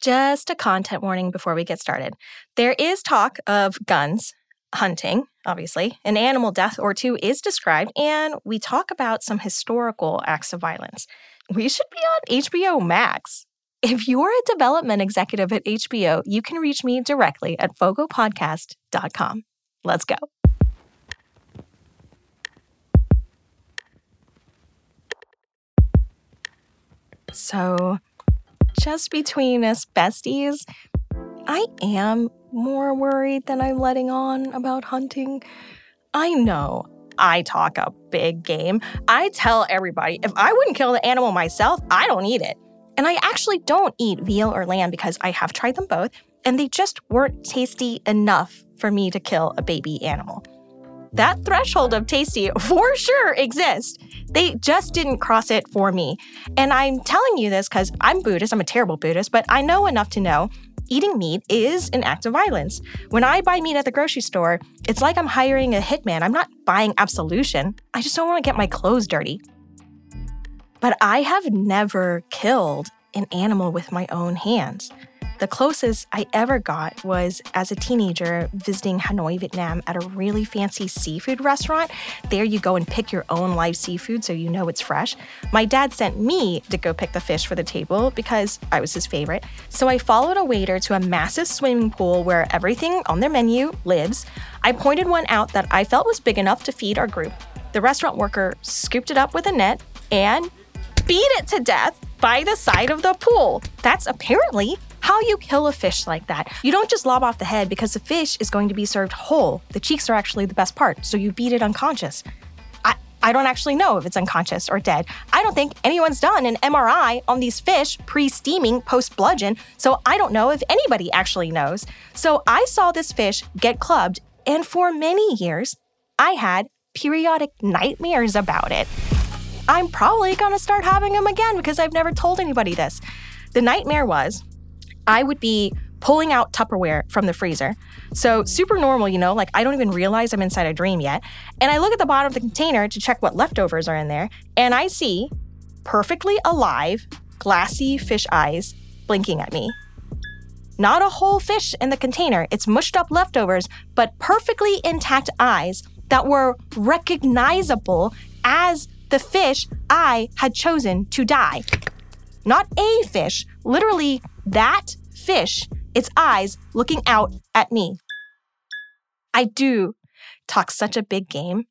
Just a content warning before we get started. There is talk of guns, hunting, obviously. An animal death or two is described, and we talk about some historical acts of violence. We should be on HBO Max. If you're a development executive at HBO, you can reach me directly at fogopodcast.com. Let's go. So, just between us besties, I am more worried than I'm letting on about hunting. I know I talk a big game. I tell everybody if I wouldn't kill the animal myself, I don't eat it. And I actually don't eat veal or lamb because I have tried them both and they just weren't tasty enough for me to kill a baby animal. That threshold of tasty for sure exists. They just didn't cross it for me. And I'm telling you this because I'm Buddhist, I'm a terrible Buddhist, but I know enough to know eating meat is an act of violence. When I buy meat at the grocery store, it's like I'm hiring a hitman. I'm not buying absolution. I just don't want to get my clothes dirty. But I have never killed an animal with my own hands. The closest I ever got was as a teenager visiting Hanoi, Vietnam at a really fancy seafood restaurant. There you go and pick your own live seafood so you know it's fresh. My dad sent me to go pick the fish for the table because I was his favorite. So I followed a waiter to a massive swimming pool where everything on their menu lives. I pointed one out that I felt was big enough to feed our group. The restaurant worker scooped it up with a net and beat it to death by the side of the pool. That's apparently how you kill a fish like that. You don't just lob off the head because the fish is going to be served whole. The cheeks are actually the best part, so you beat it unconscious. I, I don't actually know if it's unconscious or dead. I don't think anyone's done an MRI on these fish pre steaming, post bludgeon, so I don't know if anybody actually knows. So I saw this fish get clubbed, and for many years, I had periodic nightmares about it. I'm probably gonna start having them again because I've never told anybody this. The nightmare was I would be pulling out Tupperware from the freezer. So, super normal, you know, like I don't even realize I'm inside a dream yet. And I look at the bottom of the container to check what leftovers are in there, and I see perfectly alive, glassy fish eyes blinking at me. Not a whole fish in the container, it's mushed up leftovers, but perfectly intact eyes that were recognizable as the fish I had chosen to die. Not a fish, literally that fish, its eyes looking out at me. I do talk such a big game.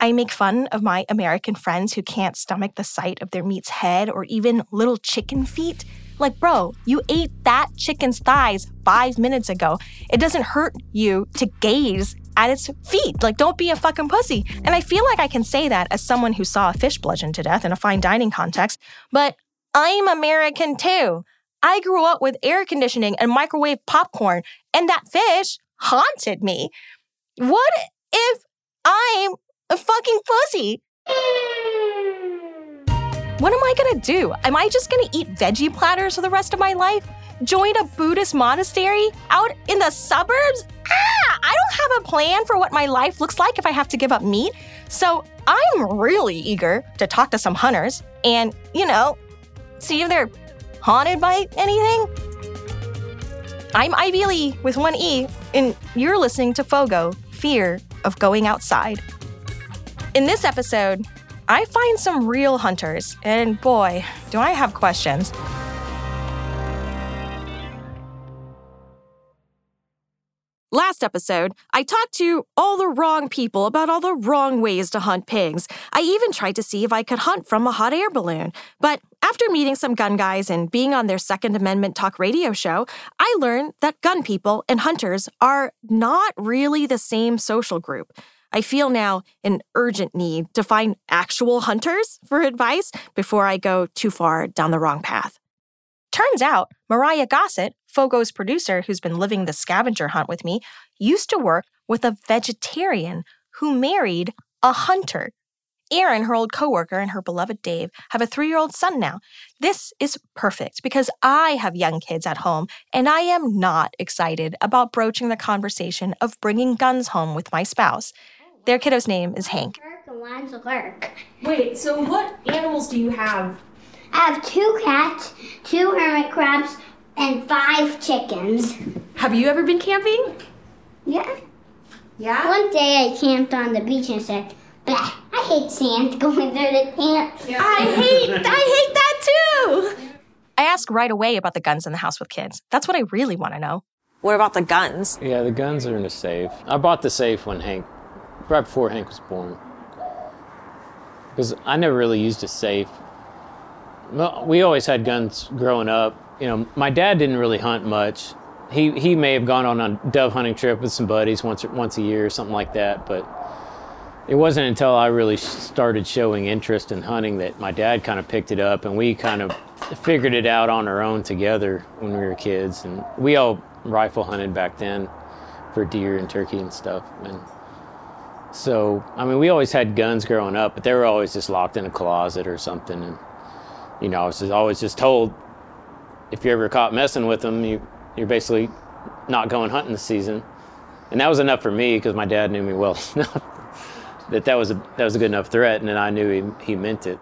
I make fun of my American friends who can't stomach the sight of their meat's head or even little chicken feet. Like, bro, you ate that chicken's thighs five minutes ago. It doesn't hurt you to gaze at its feet. Like, don't be a fucking pussy. And I feel like I can say that as someone who saw a fish bludgeoned to death in a fine dining context, but I'm American too. I grew up with air conditioning and microwave popcorn, and that fish haunted me. What if I'm a fucking pussy? What am I gonna do? Am I just gonna eat veggie platters for the rest of my life? Join a Buddhist monastery out in the suburbs? Ah, I don't have a plan for what my life looks like if I have to give up meat. So I'm really eager to talk to some hunters and, you know, see if they're haunted by anything? I'm Ivy Le with one E, and you're listening to Fogo Fear of Going Outside. In this episode, I find some real hunters, and boy, do I have questions. Last episode, I talked to all the wrong people about all the wrong ways to hunt pigs. I even tried to see if I could hunt from a hot air balloon. But after meeting some gun guys and being on their Second Amendment talk radio show, I learned that gun people and hunters are not really the same social group. I feel now an urgent need to find actual hunters for advice before I go too far down the wrong path. Turns out, Mariah Gossett, Fogo's producer who's been living the scavenger hunt with me, used to work with a vegetarian who married a hunter. Erin, her old coworker, and her beloved Dave have a three year old son now. This is perfect because I have young kids at home and I am not excited about broaching the conversation of bringing guns home with my spouse. Their kiddo's name is Hank. Wait, so what animals do you have I have two cats, two hermit crabs, and five chickens. Have you ever been camping? Yeah. Yeah. One day I camped on the beach and said, Bah, I hate sand going through the pants. I hate I hate that too. I ask right away about the guns in the house with kids. That's what I really want to know. What about the guns? Yeah, the guns are in the safe. I bought the safe when Hank, right before Hank was born. Because I never really used a safe. Well, we always had guns growing up. You know, my dad didn't really hunt much. He, he may have gone on a dove hunting trip with some buddies once, once a year or something like that, but it wasn't until I really started showing interest in hunting that my dad kind of picked it up and we kind of figured it out on our own together when we were kids. And we all rifle hunted back then for deer and turkey and stuff. And so, I mean, we always had guns growing up, but they were always just locked in a closet or something. And, you know, I was just, always just told if you're ever caught messing with them, you, you're basically not going hunting this season. And that was enough for me because my dad knew me well enough that that was a, that was a good enough threat, and then I knew he, he meant it.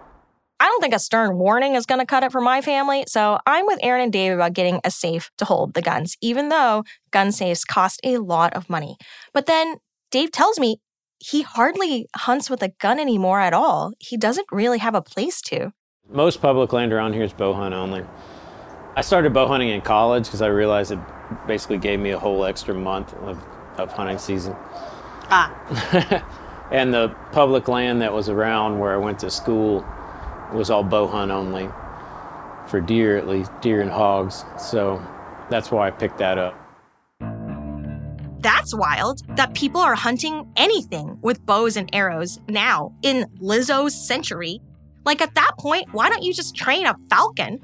I don't think a stern warning is going to cut it for my family, so I'm with Erin and Dave about getting a safe to hold the guns, even though gun safes cost a lot of money. But then Dave tells me he hardly hunts with a gun anymore at all. He doesn't really have a place to. Most public land around here is bow hunt only. I started bow hunting in college because I realized it basically gave me a whole extra month of, of hunting season. Ah. and the public land that was around where I went to school was all bow hunt only for deer at least deer and hogs. So that's why i picked that up. That's wild that people are hunting anything with bows and arrows now in lizzo's century. Like at that point why don't you just train a falcon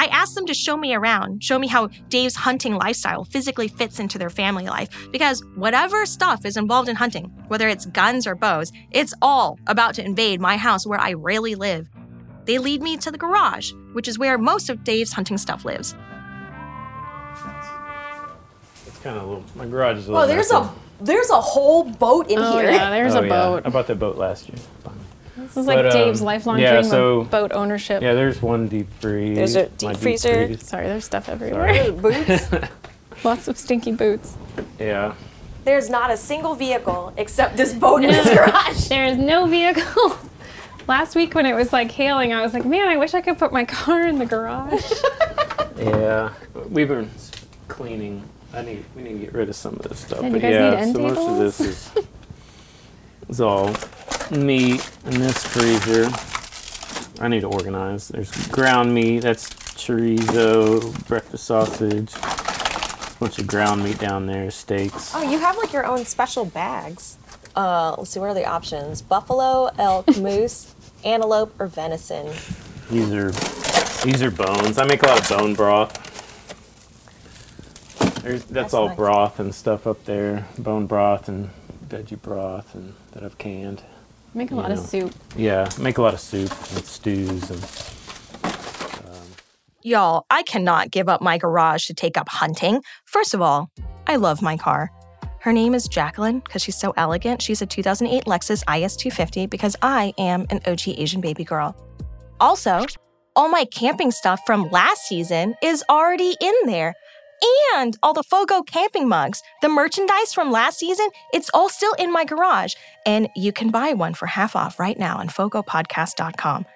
I asked them to show me around, show me how Dave's hunting lifestyle physically fits into their family life. Because whatever stuff is involved in hunting, whether it's guns or bows, it's all about to invade my house where I rarely live. They lead me to the garage, which is where most of Dave's hunting stuff lives. It's kind of a little. My garage is a little. Oh, there's messy. a there's a whole boat in Oh here. yeah, there's Oh, a yeah. boat. I bought that boat last year. This is like But, um, Dave's lifelong yeah, dream so- of boat ownership. Yeah, there's one deep freeze. There's a my deep freezer. freeze. Sorry, there's stuff everywhere. Boots. Lots of stinky boots. Yeah. There's not a single vehicle except this boat in this garage. There is no vehicle. Last week when it was like hailing, I was like, man, I wish I could put my car in the garage. Yeah. We've been cleaning. I need. We need to get rid of some of this stuff. Yeah, you but guys yeah, need end so most of tables? this is, is all meat in this freezer. I need to organize. There's ground meat. That's chorizo, breakfast sausage. A bunch of ground meat down there, steaks. Oh, you have like your own special bags. Uh, let's see, what are the options? Buffalo, elk, moose, antelope, or venison? These are these are bones. I make a lot of bone broth. There's, that's, That's all nice. broth and stuff up there. Bone broth and veggie broth and that I've canned. Make a lot You of soup. Yeah, make a lot of soup and stews and um, Y'all, I cannot give up my garage to take up hunting. First of all, I love my car. Her name is Jacqueline because she's so elegant. She's a 2008 Lexus IS 250 because I am an OG Asian baby girl. Also, all my camping stuff from last season is already in there. And all the Fogo camping mugs, the merchandise from last season, it's all still in my garage. And you can buy one for half off right now on fogopodcast.com.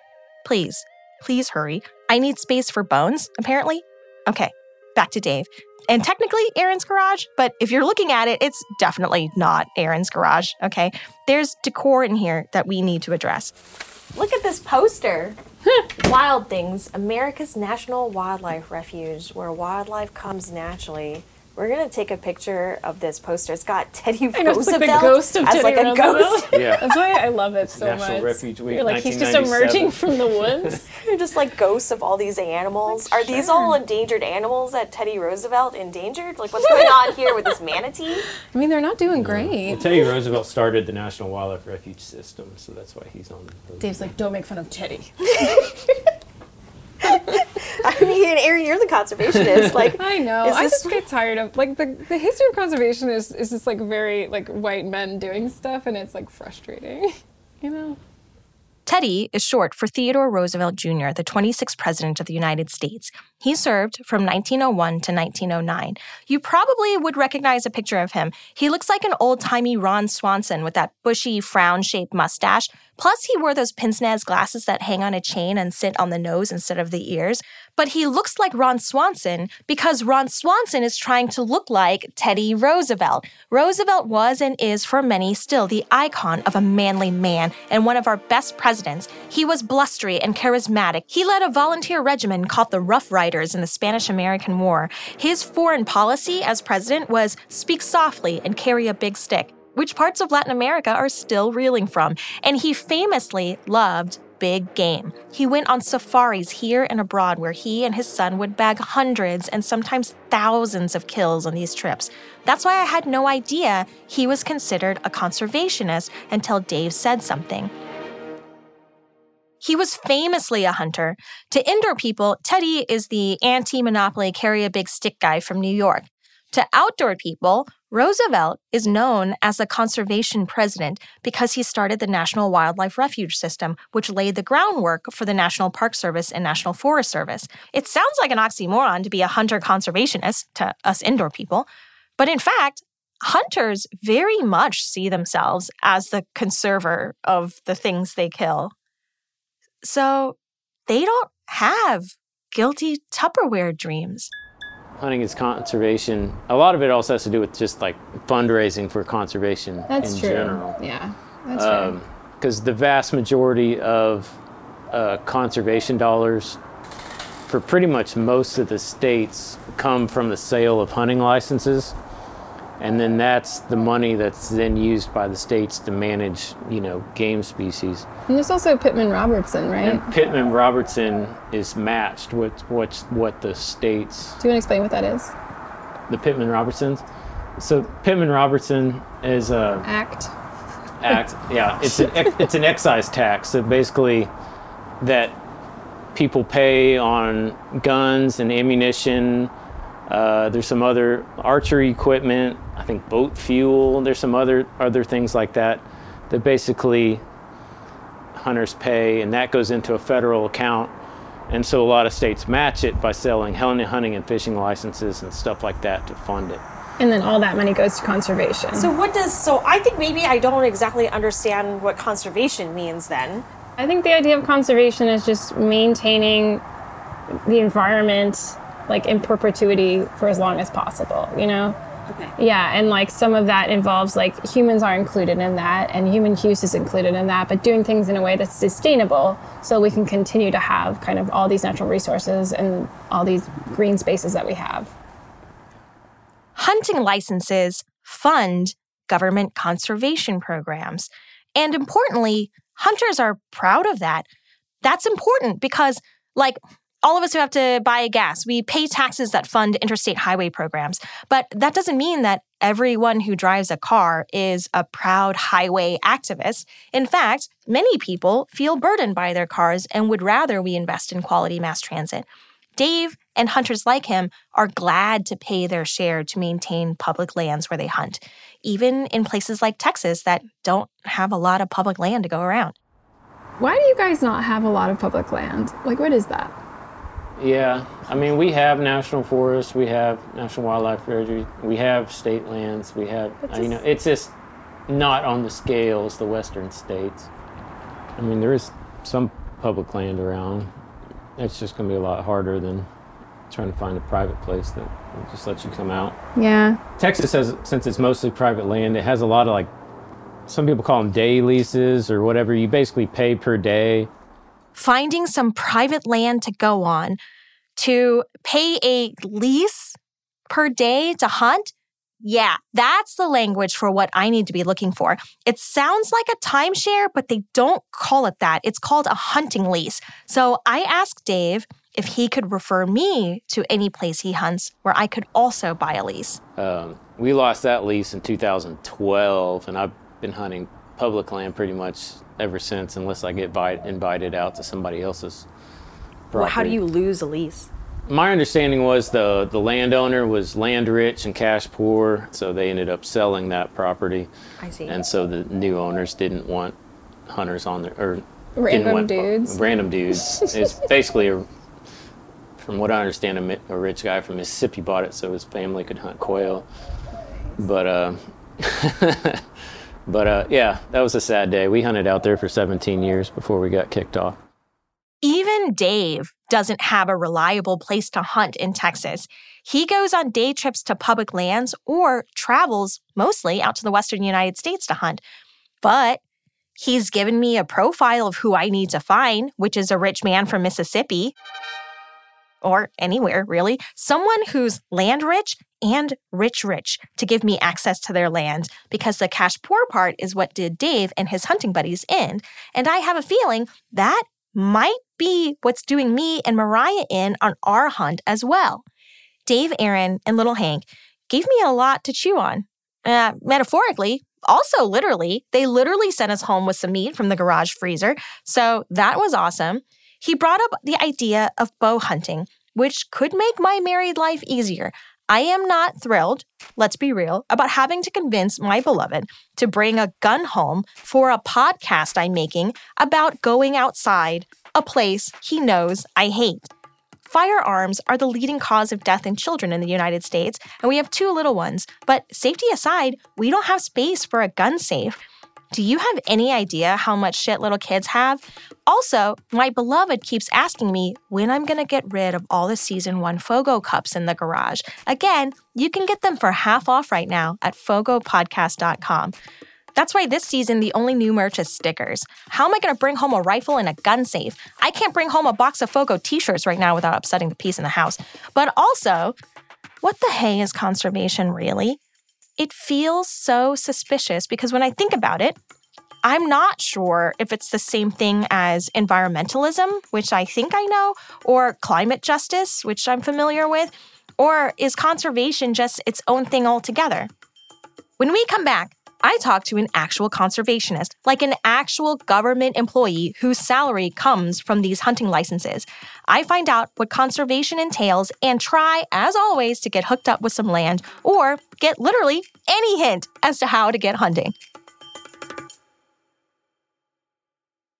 Please, please hurry. I need space for bones, apparently. Okay, back to Dave. And technically Erin's garage, but if you're looking at it, it's definitely not Erin's garage, okay? There's decor in here that we need to address. Look at this poster. Wild Things, America's National Wildlife Refuge, where wildlife comes naturally. We're gonna take a picture of this poster. It's got Teddy I know, it's like Roosevelt the ghost of as Teddy like a Roosevelt. ghost. yeah. That's why I love it so National much. Refuge Week, You're like he's just emerging from the woods. They're just like ghosts of all these animals. Are these all endangered animals that Teddy Roosevelt endangered? Like what's going on here with this manatee? I mean, they're not doing Well, great. Teddy Roosevelt started the National Wildlife Refuge System, so that's why he's on. The Dave's like, don't make fun of Teddy. I mean, Erin, you're the conservationist. Like I know. I just get tired of like the the history of conservation is is just like very like white men doing stuff, and it's like frustrating. You know. Teddy is short for Theodore Roosevelt Jr., the 26th President of the United States. He served from 1901 to 1909. You probably would recognize a picture of him. He looks like an old timey Ron Swanson with that bushy, frown shaped mustache. Plus, he wore those pince nez glasses that hang on a chain and sit on the nose instead of the ears. But he looks like Ron Swanson because Ron Swanson is trying to look like Teddy Roosevelt. Roosevelt was and is for many still the icon of a manly man and one of our best presidents. He was blustery and charismatic. He led a volunteer regiment called the Rough Riders in the Spanish American War. His foreign policy as president was speak softly and carry a big stick which parts of Latin America are still reeling from. And he famously loved big game. He went on safaris here and abroad where he and his son would bag hundreds and sometimes thousands of kills on these trips. That's why I had no idea he was considered a conservationist until Dave said something. He was famously a hunter. To indoor people, Teddy is the anti monopoly carry a big stick guy from New York. To outdoor people, Roosevelt is known as the conservation president because he started the National Wildlife Refuge System, which laid the groundwork for the National Park Service and National Forest Service. It sounds like an oxymoron to be a hunter conservationist to us indoor people, but in fact, hunters very much see themselves as the conserver of the things they kill. So they don't have guilty Tupperware dreams hunting is conservation. A lot of it also has to do with just like fundraising for conservation That's in true. general. Yeah, that's true. Because the vast majority of uh, conservation dollars for pretty much most of the states come from the sale of hunting licenses. And then that's the money that's then used by the states to manage, you know, game species. And there's also Pittman Robertson, right? And Pittman Robertson is matched with what's what the states Do you want to explain what that is? the Pittman Robertsons. So Pittman Robertson is a Act. act. Yeah, it's an it's an excise tax. So basically, that people pay on guns and ammunition. Uh, there's some other archery equipment. I think boat fuel. There's some other other things like that that basically hunters pay, and that goes into a federal account. And so a lot of states match it by selling hunting hunting and fishing licenses and stuff like that to fund it. And then all that money goes to conservation. So what does so I think maybe I don't exactly understand what conservation means then. I think the idea of conservation is just maintaining the environment like in perpetuity for as long as possible, you know? Okay. Yeah, and like some of that involves like humans are included in that and human use is included in that, but doing things in a way that's sustainable so we can continue to have kind of all these natural resources and all these green spaces that we have. hunting licenses fund government conservation programs. And importantly, hunters are proud of that. That's important because, like, all of us who have to buy gas, we pay taxes that fund interstate highway programs. But that doesn't mean that everyone who drives a car is a proud highway activist. In fact, many people feel burdened by their cars and would rather we invest in quality mass transit. Dave and hunters like him are glad to pay their share to maintain public lands where they hunt, even in places like Texas that don't have a lot of public land to go around. Why do you guys not have a lot of public land? Like what is that? Yeah, I mean, we have national forests, we have national wildlife refuge, we have state lands, we have, uh, you know, it's just not on the scale as the western states. I mean, there is some public land around. It's just going to be a lot harder than trying to find a private place that will just lets you come out. Yeah. Texas has, since it's mostly private land, it has a lot of like, some people call them day leases or whatever. You basically pay per day. Finding some private land to go on, to pay a lease per day to hunt, yeah, that's the language for what I need to be looking for. It sounds like a timeshare, but they don't call it that. It's called a hunting lease. So I asked Dave if he could refer me to any place he hunts where I could also buy a lease. Um, we lost that lease in 2012, and I've been hunting public land pretty much ever since, unless I get vi- invited out to somebody else's property. Well, how do you lose a lease? My understanding was the the landowner was land rich and cash poor, so they ended up selling that property, I see. and so the new owners didn't want hunters on their or Random want- dudes. Random dudes. it's basically, a, from what I understand, a, a rich guy from Mississippi bought it so his family could hunt quail. But uh, but uh, yeah, that was a sad day. We hunted out there for 17 years before we got kicked off. Even Dave doesn't have a reliable place to hunt in Texas. He goes on day trips to public lands or travels mostly out to the western United States to hunt. But he's given me a profile of who I need to find, which is a rich man from Mississippi or anywhere really, someone who's land rich and rich rich to give me access to their land because the cash poor part is what did Dave and his hunting buddies in. And I have a feeling that might be what's doing me and Mariah in on our hunt as well. Dave, Erin, and little Hank gave me a lot to chew on. Uh, metaphorically, also literally, they literally sent us home with some meat from the garage freezer. So that was awesome. He brought up the idea of bow hunting, which could make my married life easier. I am not thrilled, let's be real, about having to convince my beloved to bring a gun home for a podcast I'm making about going outside, a place he knows I hate. Firearms are the leading cause of death in children in the United States, and we have two little ones. But safety aside, we don't have space for a gun safe. Do you have any idea how much shit little kids have? Also, my beloved keeps asking me when I'm gonna get rid of all the season one Fogo cups in the garage. Again, you can get them for half off right now at fogopodcast.com. That's why this season the only new merch is stickers. How am I gonna bring home a rifle and a gun safe? I can't bring home a box of Fogo t shirts right now without upsetting the peace in the house. But also, what the hey is conservation really? It feels so suspicious because when I think about it, I'm not sure if it's the same thing as environmentalism, which I think I know, or climate justice, which I'm familiar with, or is conservation just its own thing altogether? When we come back, I talk to an actual conservationist, like an actual government employee whose salary comes from these hunting licenses. I find out what conservation entails and try, as always, to get hooked up with some land or get literally any hint as to how to get hunting.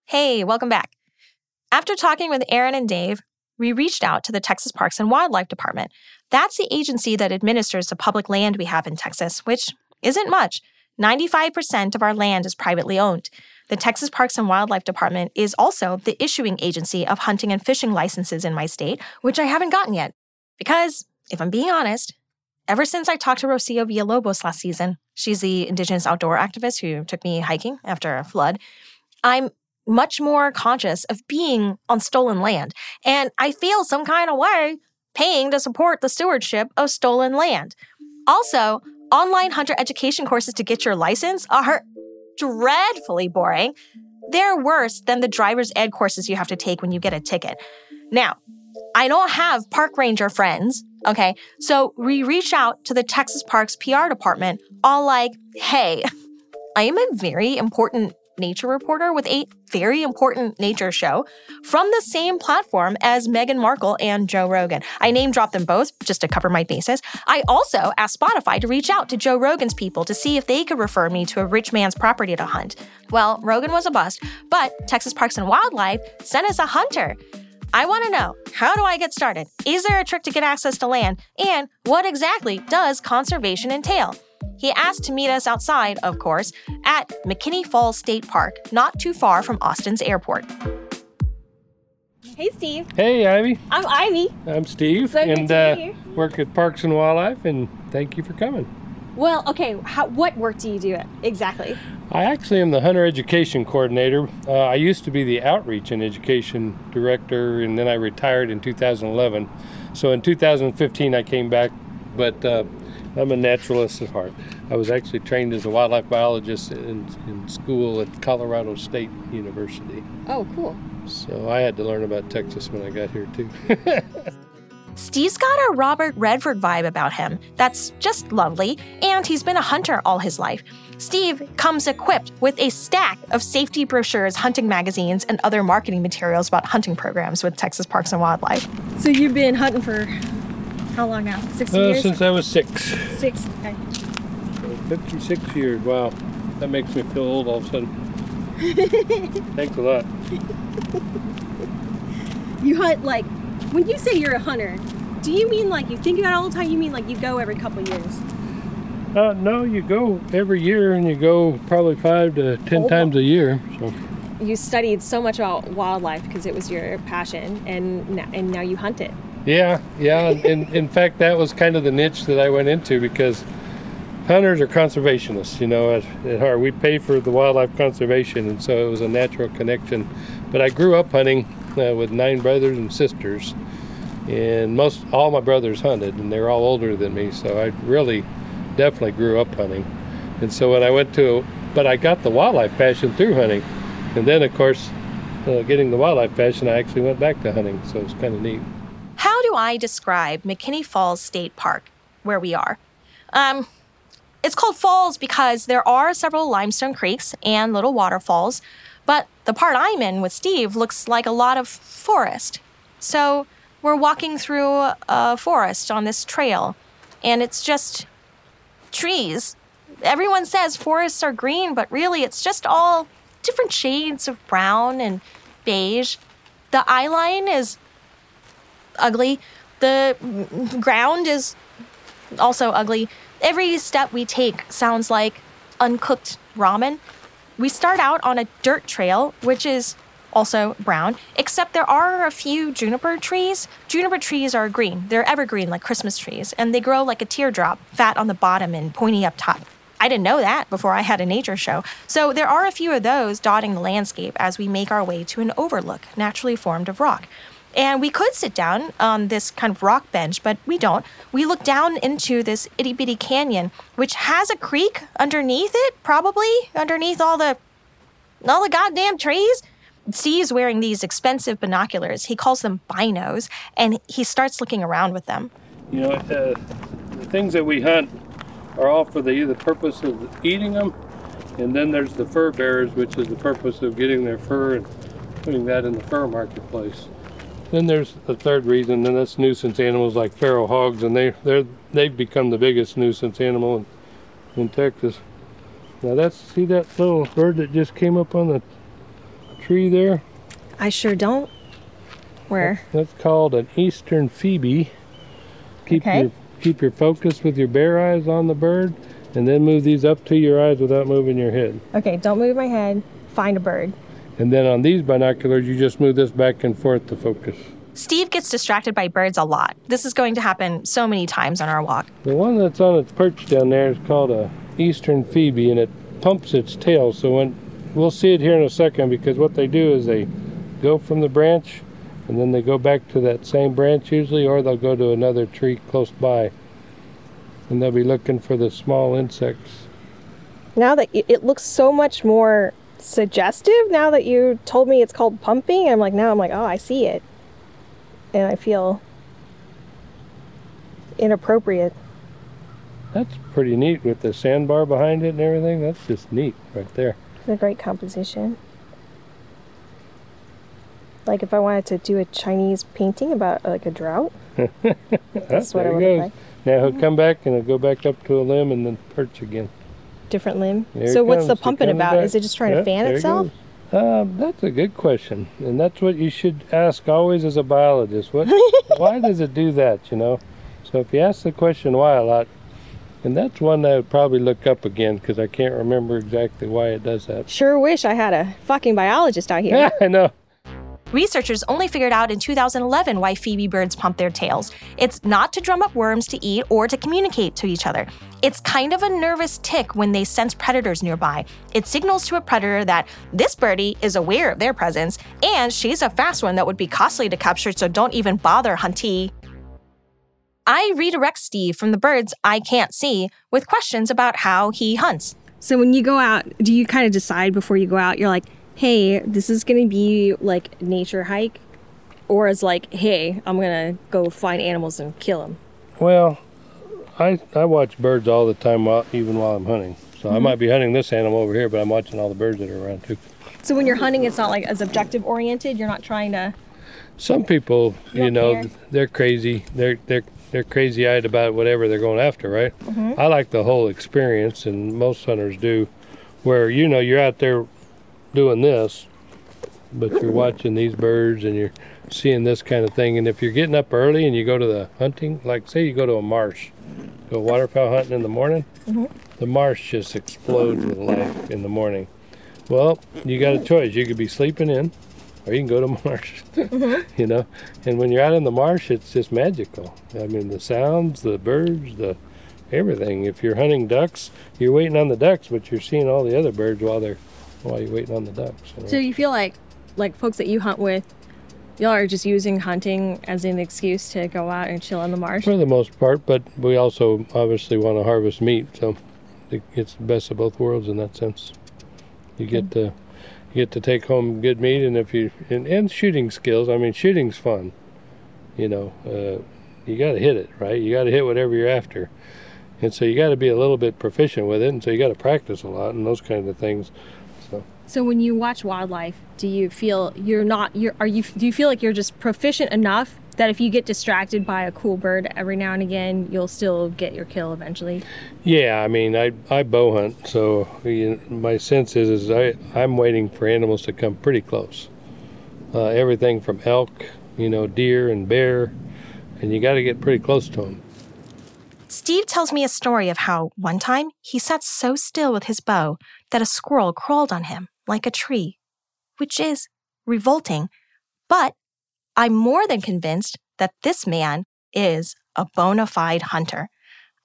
Hey, welcome back. After talking with Erin and Dave, we reached out to the Texas Parks and Wildlife Department. That's the agency that administers the public land we have in Texas, which isn't much. 95% of our land is privately owned. The Texas Parks and Wildlife Department is also the issuing agency of hunting and fishing licenses in my state, which I haven't gotten yet. Because, if I'm being honest, ever since I talked to Rocio Villalobos last season, she's the indigenous outdoor activist who took me hiking after a flood, I'm much more conscious of being on stolen land. And I feel some kind of way paying to support the stewardship of stolen land. Also, online hunter education courses to get your license are dreadfully boring. They're worse than the driver's ed courses you have to take when you get a ticket. Now, I don't have park ranger friends, okay? So we reach out to the Texas Parks PR department, all like, hey, I am a very important nature reporter with a very important nature show from the same platform as Meghan Markle and Joe Rogan. I name dropped them both just to cover my bases. I also asked Spotify to reach out to Joe Rogan's people to see if they could refer me to a rich man's property to hunt. Well, Rogan was a bust, but Texas Parks and Wildlife sent us a hunter. I want to know how do I get started? Is there a trick to get access to land? And what exactly does conservation entail? He asked to meet us outside, of course, at McKinney Falls State Park, not too far from Austin's airport. Hey, Steve. Hey, Ivy. I'm Ivy. I'm Steve, So and to uh, work at Parks and Wildlife. And thank you for coming. Well, okay. How, what work do you do exactly? I actually am the hunter education coordinator. Uh, I used to be the outreach and education director, and then I retired in 2011. So in 2015, I came back, but uh, I'm a naturalist at heart. I was actually trained as a wildlife biologist in, in school at Colorado State University. Oh, cool. So I had to learn about Texas when I got here too. Steve's got a Robert Redford vibe about him that's just lovely, and he's been a hunter all his life. Steve comes equipped with a stack of safety brochures, hunting magazines, and other marketing materials about hunting programs with Texas Parks and Wildlife. So you've been hunting for how long now? Six Uh, years? since I was six. Six. Okay. 56 years. Wow. That makes me feel old all of a sudden. Thanks a lot. You hunt like when you say you're a hunter, do you mean like you think about it all the time? You mean like you go every couple years? Uh, no, you go every year, and you go probably five to ten times a year. So You studied so much about wildlife because it was your passion, and now, and now you hunt it. Yeah, yeah. in, in fact, that was kind of the niche that I went into because hunters are conservationists. You know, at, at heart, we pay for the wildlife conservation, and so it was a natural connection. But I grew up hunting uh, with nine brothers and sisters, and most all my brothers hunted, and they're all older than me. So I really, definitely grew up hunting. And so when I went to, but I got the wildlife passion through hunting, and then of course, uh, getting the wildlife passion, I actually went back to hunting. So it's kind of neat. Do I describe McKinney Falls State Park, where we are? Um, it's called Falls because there are several limestone creeks and little waterfalls, but the part I'm in with Steve looks like a lot of forest. So we're walking through a forest on this trail, and it's just trees. Everyone says forests are green, but really it's just all different shades of brown and beige. The eye line is ugly. The ground is also ugly. Every step we take sounds like uncooked ramen. We start out on a dirt trail, which is also brown, except there are a few juniper trees. Juniper trees are green. They're evergreen like Christmas trees, and they grow like a teardrop, fat on the bottom and pointy up top. I didn't know that before I had a nature show. So there are a few of those dotting the landscape as we make our way to an overlook naturally formed of rock. And we could sit down on this kind of rock bench, but we don't. We look down into this itty bitty canyon, which has a creek underneath it, probably underneath all the all the goddamn trees. Steve's wearing these expensive binoculars. He calls them binos, and he starts looking around with them. You know, uh, the things that we hunt are all for the either purpose of eating them, and then there's the fur bearers, which is the purpose of getting their fur and putting that in the fur marketplace. Then there's the third reason, and that's nuisance animals like feral hogs, and they they're they've become the biggest nuisance animal in, in Texas. Now that's see that little bird that just came up on the tree there. I sure don't. Where? That's called an eastern phoebe. Keep Okay. your keep your focus with your bare eyes on the bird, and then move these up to your eyes without moving your head. Okay, don't move my head. Find a bird. And then on these binoculars, you just move this back and forth to focus. Steve gets distracted by birds a lot. This is going to happen so many times on our walk. The one that's on its perch down there is called a eastern phoebe, and it pumps its tail. So when we'll see it here in a second, because what they do is they go from the branch, and then they go back to that same branch usually, or they'll go to another tree close by, and they'll be looking for the small insects. Now that it looks so much more suggestive, now that you told me it's called pumping, I'm like, now I'm like, oh, I see it. And I feel inappropriate. That's pretty neat with the sandbar behind it and everything. That's just neat right there. It's a great composition. Like if I wanted to do a Chinese painting about like a drought, that's what I would like. Now he'll come back and he'll go back up to a limb and then perch again. Different limb. There so what's the comes. Pumping about? back. Is it just trying to fan itself? Um, that's a good question, and that's what you should ask always as a biologist. What? why does it do that? You know. So if you ask the question why a lot, and that's one I would probably look up again because I can't remember exactly why it does that. Sure wish I had a fucking biologist out here. Yeah, I know. Researchers only figured out in 2011 why phoebe birds pump their tails. It's not to drum up worms to eat or to communicate to each other. It's kind of a nervous tic when they sense predators nearby. It signals to a predator that this birdie is aware of their presence and she's a fast one that would be costly to capture, so don't even bother, hunty. I redirect Steve from the birds I can't see with questions about how he hunts. So when you go out, do you kind of decide before you go out? You're like, hey, this is gonna be like nature hike, or is like, hey, I'm gonna go find animals and kill them. Well, I I watch birds all the time, while, even while I'm hunting. So I mm-hmm. might be hunting this animal over here, but I'm watching all the birds that are around too. So when you're hunting, it's not like as objective oriented. You're not trying to. Some people, you know, care? they're crazy. They're they're they're crazy eyed about whatever they're going after, right? Mm-hmm. I like the whole experience, and most hunters do. Where you know you're out there doing this, but you're watching these birds and you're seeing this kind of thing. And if you're getting up early and you go to the hunting, like say you go to a marsh, go waterfowl hunting in the morning, mm-hmm. the marsh just explodes with life in the morning. Well, you got a choice. You could be sleeping in, or you can go to marsh. Mm-hmm. you know, and when you're out in the marsh, it's just magical. I mean, the sounds, the birds, the everything. If you're hunting ducks, you're waiting on the ducks, but you're seeing all the other birds while they're while you're waiting on the ducks. you know. So you feel like, like folks that you hunt with, y'all are just using hunting as an excuse to go out and chill in the marsh. For the most part, but we also obviously want to harvest meat, so it- it's the best of both worlds in that sense. You get to you get to take home good meat, and if you and, and shooting skills. I mean, shooting's fun. You know, uh, you got to hit it right. You got to hit whatever you're after, and so you got to be a little bit proficient with it, and so you got to practice a lot and those kind of things. So So when you watch wildlife, do you feel you're not you're are you do you feel like you're just proficient enough that if you get distracted by a cool bird every now and again, you'll still get your kill eventually? Yeah, I mean, I I bow hunt, so you my sense is is I I'm waiting for animals to come pretty close. Uh, everything from elk, you know, deer and bear, and you got to get pretty close to them. Steve tells me a story of how one time he sat so still with his bow that a squirrel crawled on him like a tree, which is revolting. But I'm more than convinced that this man is a bona fide hunter.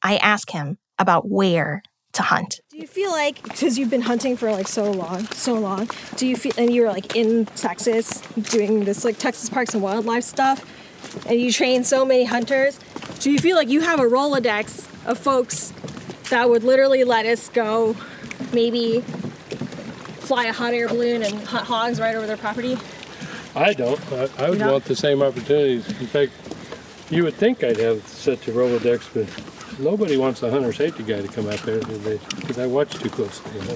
I ask him about where to hunt. Do you feel like because you've been hunting for like so long, so long, do you feel and you were like in Texas doing this like Texas Parks and Wildlife stuff and you train so many hunters, do you feel like you have a Rolodex of folks that would literally let us go maybe fly a hot air balloon and hunt hogs right over their property? I don't. I, I would don't? want the same opportunities. In fact, you would think I'd have such a Rolodex, but nobody wants a hunter safety guy to come out there because I watch too closely. You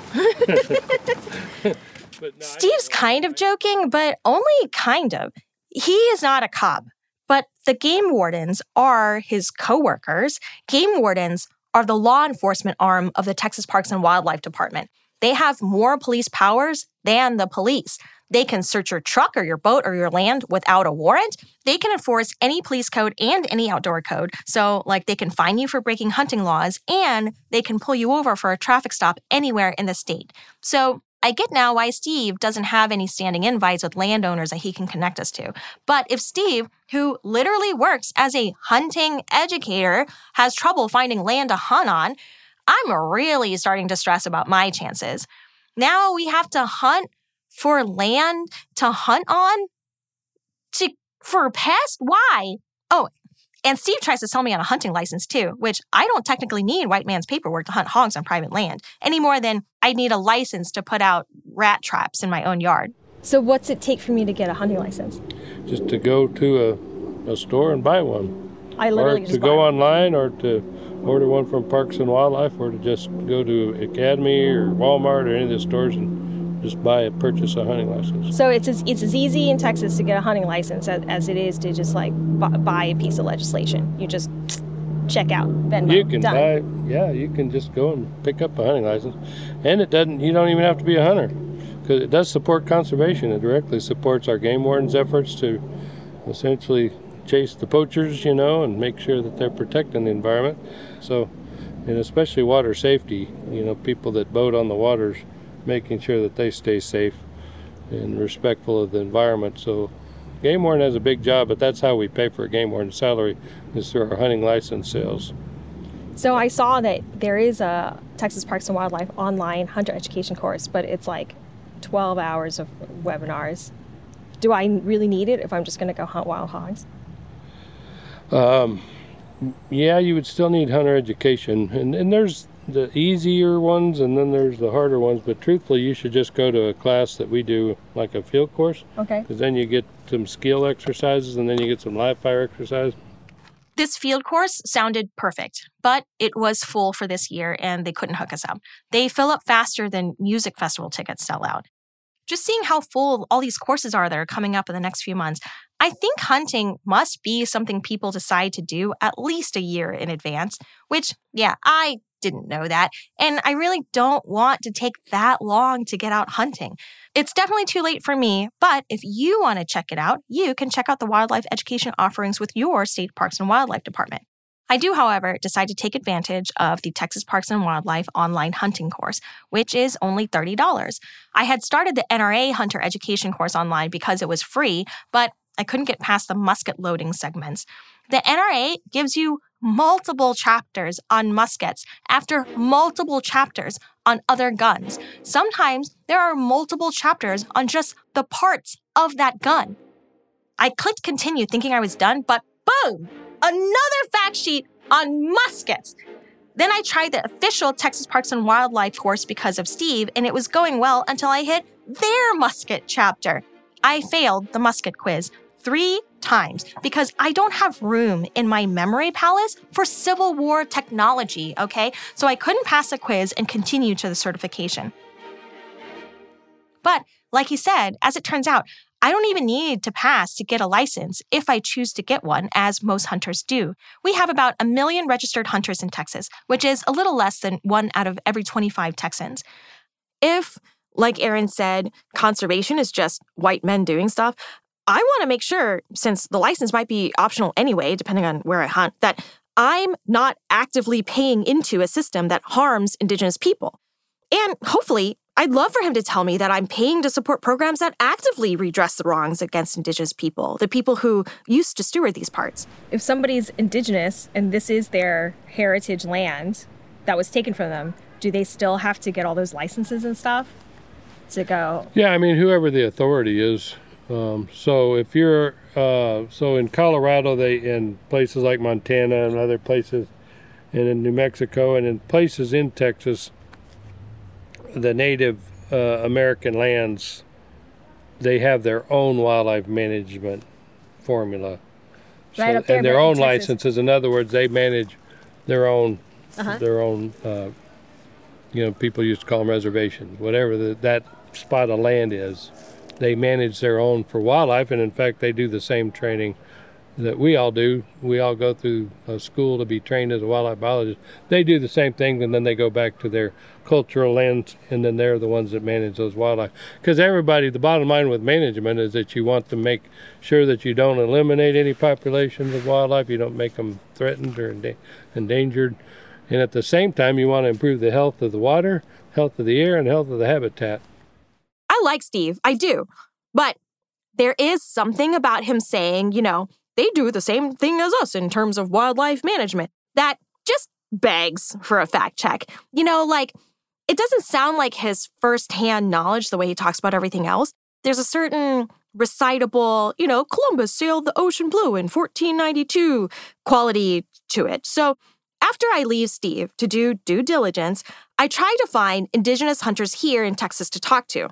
know? No, Steve's kind of joking, but only kind of. He is not a cop, but the game wardens are his coworkers. Game wardens are the law enforcement arm of the Texas Parks and Wildlife Department. They have more police powers than the police. They can search your truck or your boat or your land without a warrant. They can enforce any police code and any outdoor code. So, like, they can fine you for breaking hunting laws and they can pull you over for a traffic stop anywhere in the state. So, I get now why Steve doesn't have any standing invites with landowners that he can connect us to. But if Steve, who literally works as a hunting educator, has trouble finding land to hunt on, I'm really starting to stress about my chances. Now we have to hunt for land to hunt on? To for pests? Why? Oh, and Steve tries to sell me on a hunting license too, which I don't technically need white man's paperwork to hunt hogs on private land any more than I need a license to put out rat traps in my own yard. So what's it take for me to get a hunting license? just to go to a, a store and buy one. I literally or literally to go bought- online or to order one from Parks and Wildlife or to just go to Academy or Walmart or any of the stores and just buy a purchase a hunting license. So it's as, it's as easy in Texas to get a hunting license as, as it is to just like buy a piece of legislation. You just check out Venmo. You can done. buy, yeah, you can just go and pick up a hunting license, and it doesn't. You don't even have to be a hunter, because it does support conservation. It directly supports our game wardens' efforts to essentially chase the poachers, you know, and make sure that they're protecting the environment. So, and especially water safety. You know, people that boat on the waters, making sure that they stay safe and respectful of the environment. So, game warden has a big job, but that's how we pay for a game warden's salary is through our hunting license sales. So I saw that there is a Texas Parks and Wildlife online hunter education course, but it's like 12 hours of webinars. Do I really need it if I'm just going to go hunt wild hogs? Um, yeah, you would still need hunter education, and and there's the easier ones, and then there's the harder ones. But truthfully, you should just go to a class that we do, like a field course, Okay. because then you get some skill exercises, and then you get some live fire exercise. This field course sounded perfect, but it was full for this year and they couldn't hook us up. They fill up faster than music festival tickets sell out. Just seeing how full all these courses are that are coming up in the next few months, I think hunting must be something people decide to do at least a year in advance, which, yeah, I didn't know that, and I really don't want to take that long to get out hunting. It's definitely too late for me, but if you want to check it out, you can check out the wildlife education offerings with your state parks and wildlife department. I do, however, decide to take advantage of the Texas Parks and Wildlife online hunting course, which is only $30. I had started the NRA hunter education course online because it was free, but I couldn't get past the musket loading segments. The NRA gives you multiple chapters on muskets after multiple chapters on other guns. Sometimes there are multiple chapters on just the parts of that gun. I clicked continue thinking I was done, but boom, another fact sheet on muskets. Then I tried the official Texas Parks and Wildlife course because of Steve, and it was going well until I hit their musket chapter. I failed the musket quiz three times because I don't have room in my memory palace for Civil War technology, okay? So I couldn't pass the quiz and continue to the certification. But like he said, as it turns out, I don't even need to pass to get a license if I choose to get one, as most hunters do. We have about a million registered hunters in Texas, which is a little less than one out of every 25 Texans. If, like Erin said, conservation is just white men doing stuff, I want to make sure, since the license might be optional anyway, depending on where I hunt, that I'm not actively paying into a system that harms Indigenous people. And hopefully, I'd love for him to tell me that I'm paying to support programs that actively redress the wrongs against Indigenous people, the people who used to steward these parts. If somebody's Indigenous and this is their heritage land that was taken from them, do they still have to get all those licenses and stuff to go? Yeah, I mean, whoever the authority is. Um, so if you're, uh, so in Colorado, they, in places like Montana and other places, and in New Mexico and in places in Texas, the Native uh, American lands, they have their own wildlife management formula. Right up there, and their own Texas- licenses. In other words, they manage their own, Uh-huh. their own. Uh, you know, people used to call them reservations. Whatever the, that spot of land is, they manage their own for wildlife, and in fact, they do the same training that we all do. We all go through a school to be trained as a wildlife biologist. They do the same thing, and then they go back to their cultural lands, and then they're the ones that manage those wildlife. Because everybody, the bottom line with management is that you want to make sure that you don't eliminate any populations of wildlife, you don't make them threatened or endangered, and at the same time, you want to improve the health of the water, health of the air, and health of the habitat. I like Steve, I do. But there is something about him saying, you know, they do the same thing as us in terms of wildlife management that just begs for a fact check. You know, like, it doesn't sound like his firsthand knowledge the way he talks about everything else. There's a certain recitable, you know, Columbus sailed the ocean blue in 1492 quality to it. So after I leave Steve to do due diligence, I try to find Indigenous hunters here in Texas to talk to.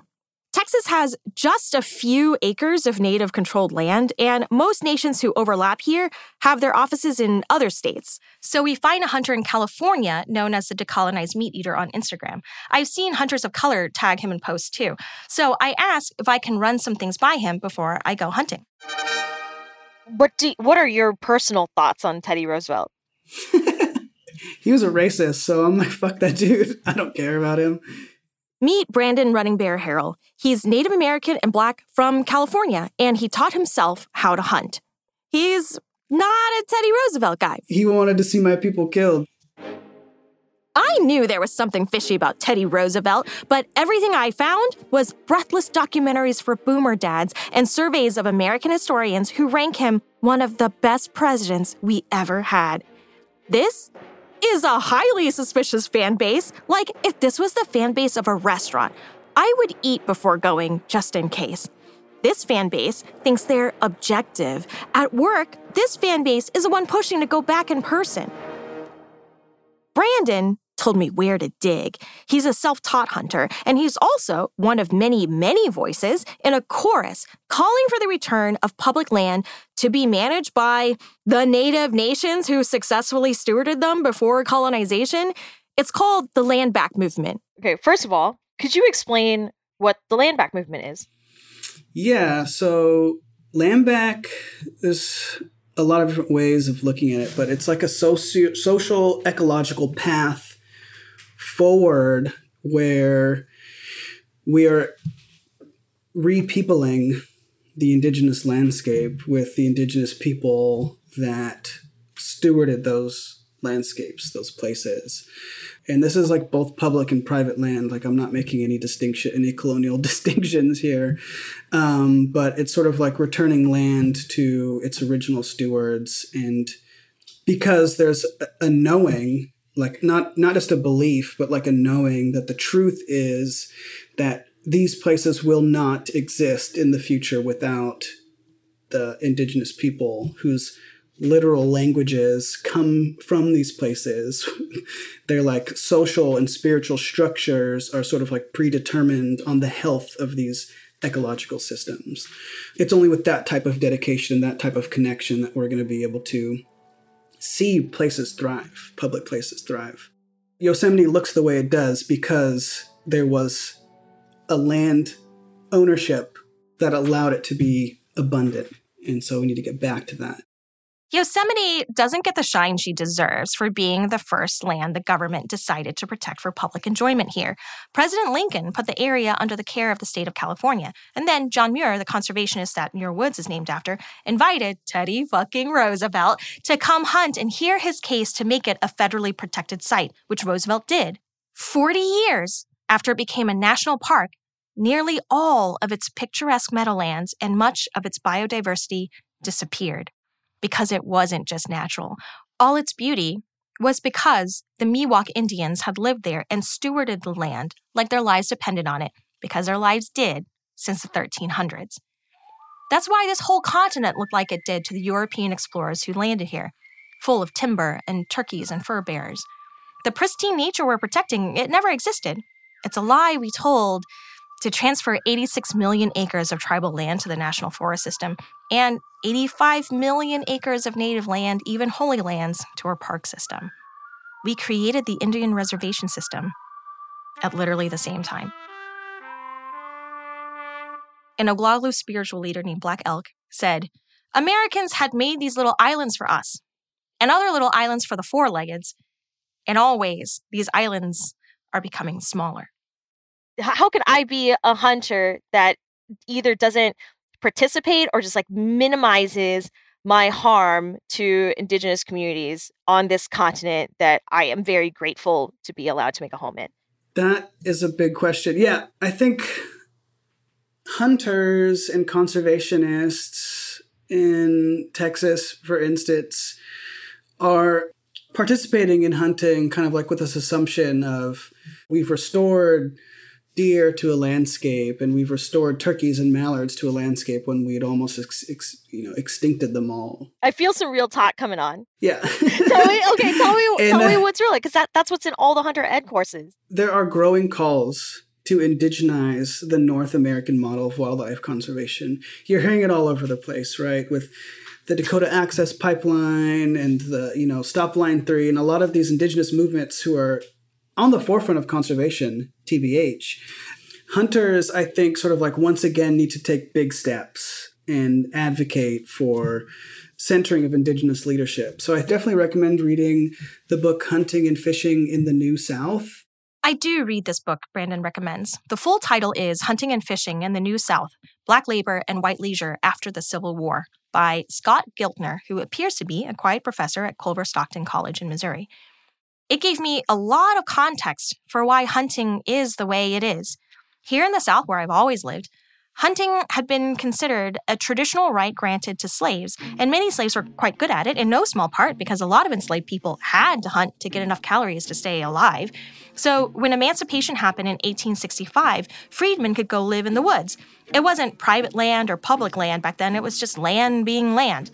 Texas has just a few acres of native controlled land, and most nations who overlap here have their offices in other states. So we find a hunter in California known as the decolonized meat eater on Instagram. I've seen hunters of color tag him in posts too. So I ask if I can run some things by him before I go hunting. What do what are your personal thoughts on Teddy Roosevelt? he was a racist, so I'm like, fuck that dude. I don't care about him. Meet Brandon Running Bear Harrell. He's Native American and Black from California, and he taught himself how to hunt. He's not a Teddy Roosevelt guy. He wanted to see my people killed. I knew there was something fishy about Teddy Roosevelt, but everything I found was breathless documentaries for boomer dads and surveys of American historians who rank him one of the best presidents we ever had. This is a highly suspicious fan base. Like, if this was the fan base of a restaurant, I would eat before going just in case. This fan base thinks they're objective. At work, this fan base is the one pushing to go back in person. Brandon told me where to dig. He's a self taught hunter, and he's also one of many, many voices in a chorus calling for the return of public land to be managed by the native nations who successfully stewarded them before colonization. It's called the Land Back Movement. Okay, first of all, could you explain what the land back movement is? Yeah, so land back, there's a lot of different ways of looking at it, but it's like a socio- social ecological path forward where we are repeopling the indigenous landscape with the indigenous people that stewarded those landscapes, those places. And this is like both public and private land. Like I'm not making any distinction, any colonial distinctions here, um, but it's sort of like returning land to its original stewards, and because there's a, a knowing, like not not just a belief, but like a knowing that the truth is that these places will not exist in the future without the indigenous people whose literal languages come from these places. They're like social and spiritual structures are sort of like predetermined on the health of these ecological systems. It's only with that type of dedication, that type of connection that we're going to be able to see places thrive, public places thrive. Yosemite looks the way it does because there was a land ownership that allowed it to be abundant. And so we need to get back to that. Yosemite doesn't get the shine she deserves for being the first land the government decided to protect for public enjoyment here. President Lincoln put the area under the care of the state of California, and then John Muir, the conservationist that Muir Woods is named after, invited Teddy fucking Roosevelt to come hunt and hear his case to make it a federally protected site, which Roosevelt did. 40 years after it became a national park, nearly all of its picturesque meadowlands and much of its biodiversity disappeared because it wasn't just natural. All its beauty was because the Miwok Indians had lived there and stewarded the land like their lives depended on it, because their lives did since the 1300s. That's why this whole continent looked like it did to the European explorers who landed here, full of timber and turkeys and fur bears. The pristine nature we're protecting, it never existed. It's a lie we told to transfer 86 million acres of tribal land to the National Forest System and 85 million acres of native land, even holy lands, to our park system. We created the Indian reservation system at literally the same time. An Oglala spiritual leader named Black Elk said, Americans had made these little islands for us and other little islands for the four leggeds. In all ways, these islands are becoming smaller how can I be a hunter that either doesn't participate or just like minimizes my harm to indigenous communities on this continent that I am very grateful to be allowed to make a home in? That is a big question. Yeah, I think hunters and conservationists in Texas, for instance, are participating in hunting kind of like with this assumption of we've restored deer to a landscape and we've restored turkeys and mallards to a landscape when we had almost ex, ex, you know extincted them all. I feel some real talk coming on. Yeah. Tell me okay tell me and, tell me uh, what's real because that, that's what's in all the hunter ed courses. There are growing calls to indigenize the north american model of wildlife conservation. You're hearing it all over the place right with the Dakota Access Pipeline and the you know Stop Line Three and a lot of these indigenous movements who are on the forefront of conservation, TBH, hunters, I think, sort of like once again need to take big steps and advocate for centering of indigenous leadership. So I definitely recommend reading the book Hunting and Fishing in the New South. I do read this book Brandon recommends. The full title is Hunting and Fishing in the New South Black Labor and White Leisure After the Civil War by Scott Giltner, who appears to be a quiet professor at Culver Stockton College in Missouri. It gave me a lot of context for why hunting is the way it is. Here in the South, where I've always lived, hunting had been considered a traditional right granted to slaves, and many slaves were quite good at it, in no small part because a lot of enslaved people had to hunt to get enough calories to stay alive. So, when emancipation happened in 1865, freedmen could go live in the woods. It wasn't private land or public land back then, it was just land being land.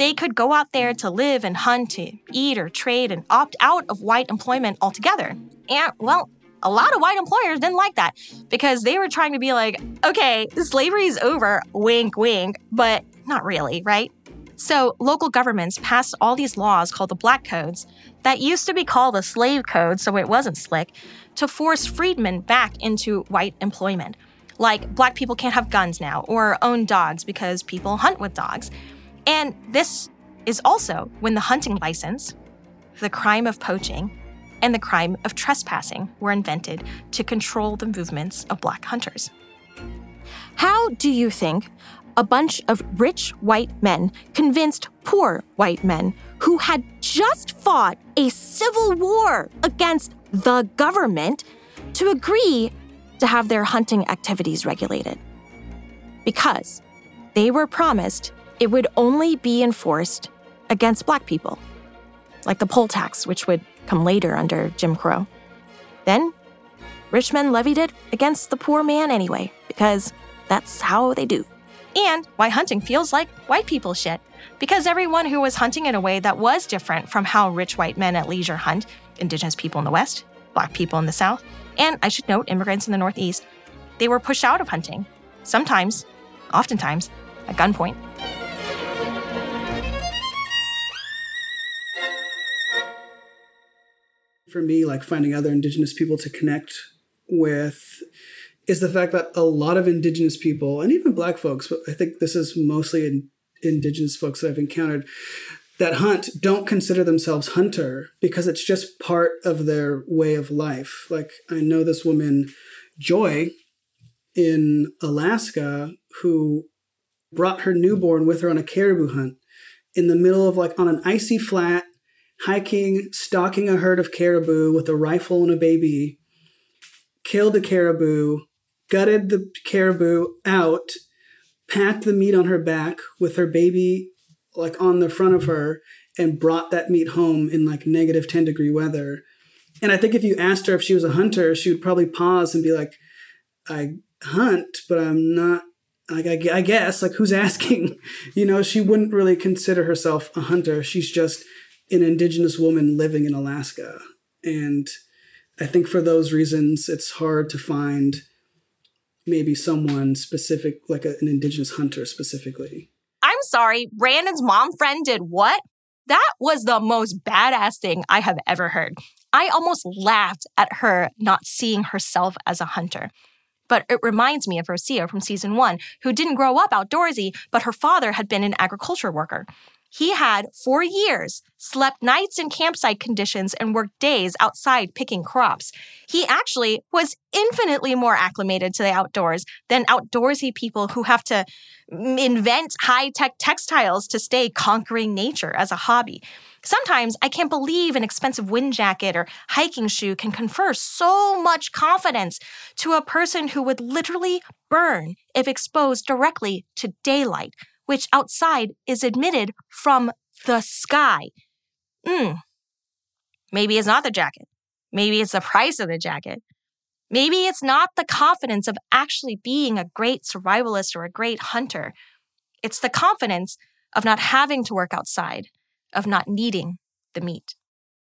They could go out there to live and hunt, to eat or trade, and opt out of white employment altogether. And, well, a lot of white employers didn't like that because they were trying to be like, okay, slavery's over, wink, wink, but not really, right? So local governments passed all these laws called the Black Codes that used to be called the Slave Code, so it wasn't slick, to force freedmen back into white employment. Like, black people can't have guns now or own dogs because people hunt with dogs. And this is also when the hunting license, the crime of poaching, and the crime of trespassing were invented to control the movements of black hunters. How do you think a bunch of rich white men convinced poor white men who had just fought a civil war against the government to agree to have their hunting activities regulated? Because they were promised it would only be enforced against black people, like the poll tax, which would come later under Jim Crow. Then, rich men levied it against the poor man anyway, because that's how they do. And why hunting feels like white people shit. Because everyone who was hunting in a way that was different from how rich white men at leisure hunt, indigenous people in the West, black people in the South, and I should note, immigrants in the Northeast, they were pushed out of hunting. Sometimes, oftentimes, at gunpoint. For me, like finding other indigenous people to connect with is the fact that a lot of indigenous people and even black folks, but I think this is mostly in, indigenous folks that I've encountered that hunt don't consider themselves hunter because it's just part of their way of life. Like I know this woman, Joy, in Alaska, who brought her newborn with her on a caribou hunt in the middle of like on an icy flat, hiking, stalking a herd of caribou with a rifle and a baby, killed a caribou, gutted the caribou out, packed the meat on her back with her baby like on the front of her, and brought that meat home in like negative 10 degree weather. And I think if you asked her if she was a hunter, she would probably pause and be like, I hunt, but I'm not like I, I guess like who's asking you know she wouldn't really consider herself a hunter she's just an indigenous woman living in alaska and i think for those reasons it's hard to find maybe someone specific like a, an indigenous hunter specifically I'm sorry, Brandon's mom friend did what? That was the most badass thing I have ever heard. I almost laughed at her not seeing herself as a hunter. But it reminds me of Rocio from season one, who didn't grow up outdoorsy, but her father had been an agriculture worker. He had, for years, slept nights in campsite conditions and worked days outside picking crops. He actually was infinitely more acclimated to the outdoors than outdoorsy people who have to mm, invent high tech textiles to stay conquering nature as a hobby. Sometimes I can't believe an expensive wind jacket or hiking shoe can confer so much confidence to a person who would literally burn if exposed directly to daylight which outside is admitted from the sky. Hmm. Maybe it's not the jacket. Maybe it's the price of the jacket. Maybe it's not the confidence of actually being a great survivalist or a great hunter. It's the confidence of not having to work outside, of not needing the meat.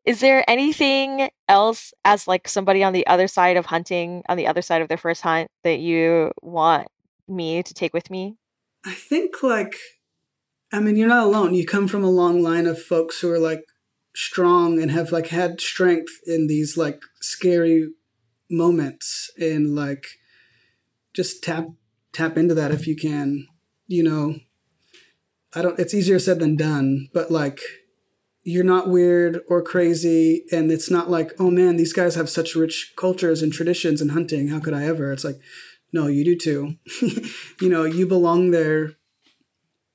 Is there anything else as like somebody on the other side of hunting, on the other side of their first hunt that you want me to take with me? I think like I mean you're not alone. You come from a long line of folks who are like strong and have like had strength in these like scary moments and like just tap tap into that if you can. You know, I don't it's easier said than done, but like you're not weird or crazy and it's not like, oh man, these guys have such rich cultures and traditions and hunting. How could I ever? It's like no, you do too. you know, you belong there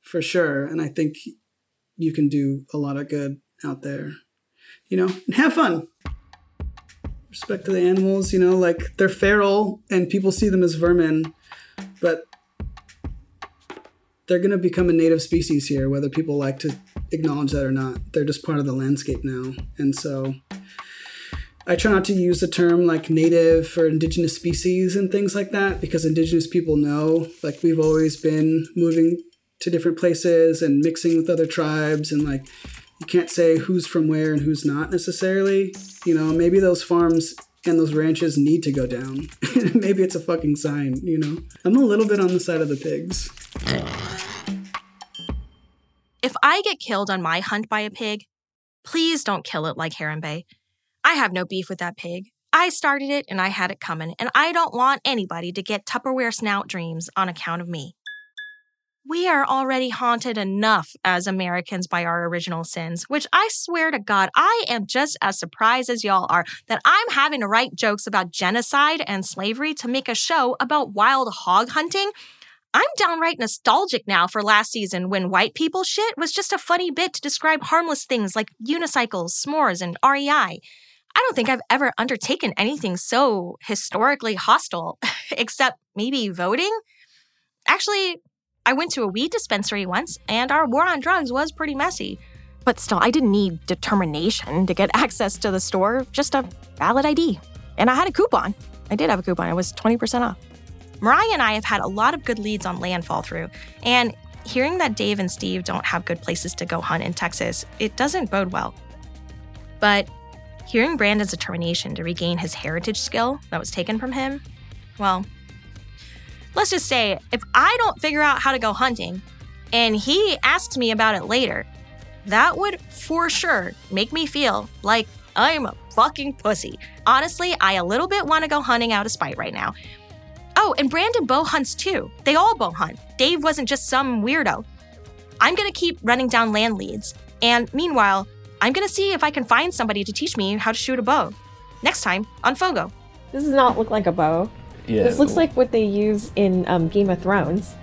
for sure. And I think you can do a lot of good out there, you know, and have fun. Respect to the animals, you know, like they're feral and people see them as vermin, but they're going to become a native species here, whether people like to acknowledge that or not. They're just part of the landscape now. And so I try not to use the term like native or indigenous species and things like that because indigenous people know like we've always been moving to different places and mixing with other tribes and like you can't say who's from where and who's not necessarily. You know, maybe those farms and those ranches need to go down. maybe it's a fucking sign, you know. I'm a little bit on the side of the pigs. If I get killed on my hunt by a pig, please don't kill it like Harambe. I have no beef with that pig. I started it and I had it coming, and I don't want anybody to get Tupperware snout dreams on account of me. We are already haunted enough as Americans by our original sins, which I swear to God, I am just as surprised as y'all are that I'm having to write jokes about genocide and slavery to make a show about wild hog hunting. I'm downright nostalgic now for last season when white people shit was just a funny bit to describe harmless things like unicycles, s'mores, and REI. I don't think I've ever undertaken anything so historically hostile, except maybe voting. Actually, I went to a weed dispensary once, and our war on drugs was pretty messy. But still, I didn't need determination to get access to the store, just a valid ID. And I had a coupon. I did have a coupon, it was 20% off. Mariah and I have had a lot of good leads on land fall through, and hearing that Dave and Steve don't have good places to go hunt in Texas, it doesn't bode well. But hearing Brandon's determination to regain his heritage skill that was taken from him, well, let's just say if I don't figure out how to go hunting and he asks me about it later, that would for sure make me feel like I'm a fucking pussy. Honestly, I a little bit want to go hunting out of spite right now. Oh, and Brandon bow hunts too. They all bow hunt. Dave wasn't just some weirdo. I'm gonna keep running down land leads, and meanwhile, I'm gonna see if I can find somebody to teach me how to shoot a bow. Next time on Fogo. This does not look like a bow. Yeah. This looks like what they use in um, Game of Thrones.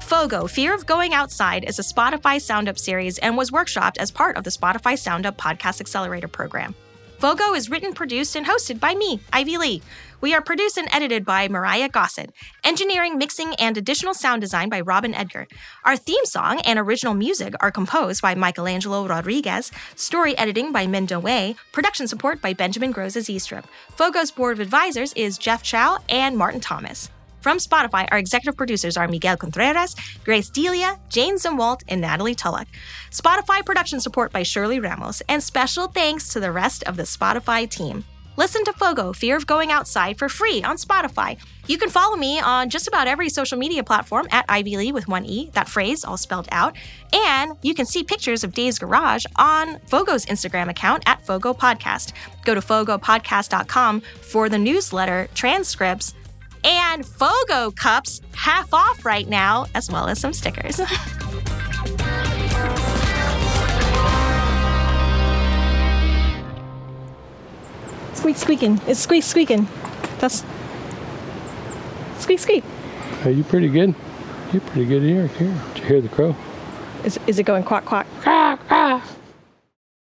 Fogo, Fear of Going Outside is a Spotify Sound Up series and was workshopped as part of the Spotify Sound Up Podcast Accelerator program. Fogo is written, produced, and hosted by me, Ivy Le. We are produced and edited by Mariah Gossett. Engineering, mixing, and additional sound design by Robin Edgar. Our theme song and original music are composed by Michelangelo Rodriguez. Story editing by Mendo Wei. Production support by Benjamin Groses Eastrip. Fogo's board of advisors is Jeff Chow and Martin Thomas. From Spotify, our executive producers are Miguel Contreras, Grace Delia, Jane Zumwalt, and Natalie Tulloch. Spotify production support by Shirley Ramos, and special thanks to the rest of the Spotify team. Listen to Fogo, Fear of Going Outside for free on Spotify. You can follow me on just about every social media platform at Ivy Le with one E, that phrase all spelled out. And you can see pictures of Dave's Garage on Fogo's Instagram account at Fogo Podcast. Go to fogopodcast.com for the newsletter, transcripts, and Fogo cups half off right now, as well as some stickers. Squeak squeaking. It's squeak squeaking. That's squeak squeak. Are you pretty good? You're pretty good here. Here. Did you hear the crow? Is, is it going quack quack? Quack, quack.